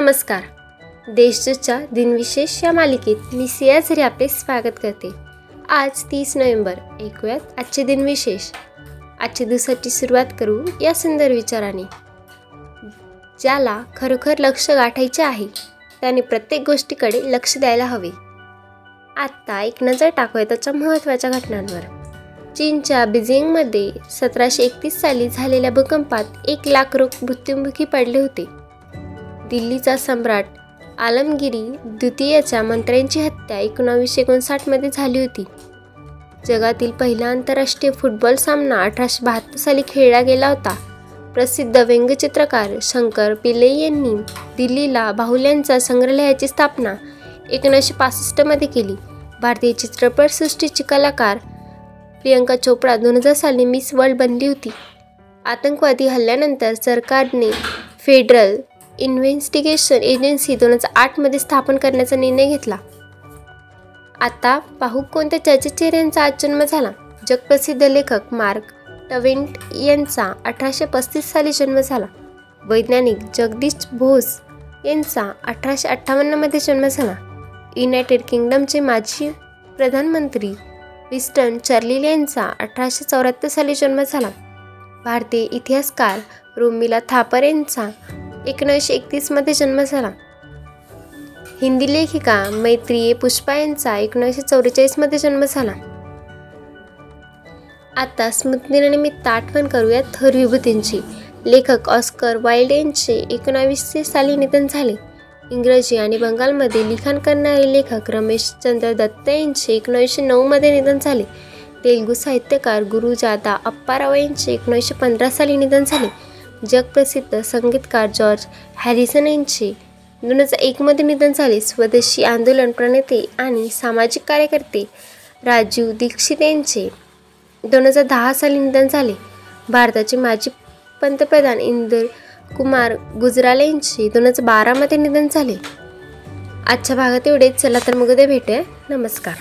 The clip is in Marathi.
नमस्कार. देशच्या दिनविशेष या मालिकेत मी सिया झरी आपले स्वागत करते. आज तीस नोव्हेंबर ऐकूयात आजचे दिनविशेष. आजच्या दिवसाची सुरुवात करू या सुंदर विचाराने. ज्याला खरोखर लक्ष गाठायचे आहे त्याने प्रत्येक गोष्टीकडे लक्ष द्यायला हवे. आत्ता एक नजर टाकूया त्याच्या महत्त्वाच्या घटनांवर. चीनच्या बिजिंगमध्ये सतराशे एकतीस साली झालेल्या भूकंपात एक लाख लोक मृत्युमुखी पडले होते. दिल्लीचा सम्राट आलमगिरी द्वितीयाच्या मंत्र्यांची हत्या एकोणावीसशे एकोणसाठमध्ये झाली होती. जगातील पहिला आंतरराष्ट्रीय फुटबॉल सामना अठराशे बहात्तर साली खेळला गेला होता. प्रसिद्ध व्यंगचित्रकार शंकर पिल्ले यांनी दिल्लीला बाहुल्यांच्या संग्रहालयाची स्थापना एकोणीसशे पासष्टमध्ये केली. भारतीय चित्रपटसृष्टीची कलाकार प्रियंका चोपडा दोन हजार साली मिस वर्ल्ड बनली होती. आतंकवादी हल्ल्यानंतर सरकारने फेडरल इन्व्हेस्टिगेशन एजन्सी दोन हजार आठमध्ये स्थापन करण्याचा निर्णय घेतला. आता पाहू कोणत्या चर्चेचेऱ्यांचा आज जन्म झाला. जगप्रसिद्ध लेखक मार्क टवेंट यांचा अठराशे पस्तीस साली जन्म झाला. वैज्ञानिक जगदीश बोस यांचा अठराशे अठ्ठावन्नमध्ये जन्म झाला. युनायटेड किंगडमचे माजी प्रधानमंत्री विस्टन चर्लिल यांचा अठराशे चौऱ्याहत्तर साली जन्म झाला. भारतीय इतिहासकार रोमिला थापर यांचा एकोणीसशे एकतीसमध्ये जन्म झाला. हिंदी लेखिका मैत्रिये पुष्पा यांचा एकोणीसशे चौवेचाळीसमध्ये जन्म झाला. आता स्मृतिदिनानिमित्त आठवण करूया थर विभूतींची. लेखक ऑस्कर वाईल्ड यांचे एकोणावीसशे साली निधन झाले. इंग्रजी आणि बंगालमध्ये लिखाण करणारे लेखक रमेश चंद्र दत्त यांचे एकोणीसशे नऊमध्ये निधन झाले. तेलुगू साहित्यकार गुरुजादा अप्पाराव यांचे एकोणीसशे पंधरा साली निधन झाले. जगप्रसिद्ध संगीतकार जॉर्ज हॅरिसन यांचे दोन हजार एकमध्ये निधन झाले. स्वदेशी आंदोलन प्रणेते आणि सामाजिक कार्यकर्ते राजीव दीक्षित यांचे दोन हजार दहा साली निधन झाले. भारताचे माजी पंतप्रधान इंदर कुमार गुजराल यांचे दोन हजार बारामध्ये निधन झाले. आजच्या भागात एवढेच. चला तर मग उद्या भेटूया. नमस्कार.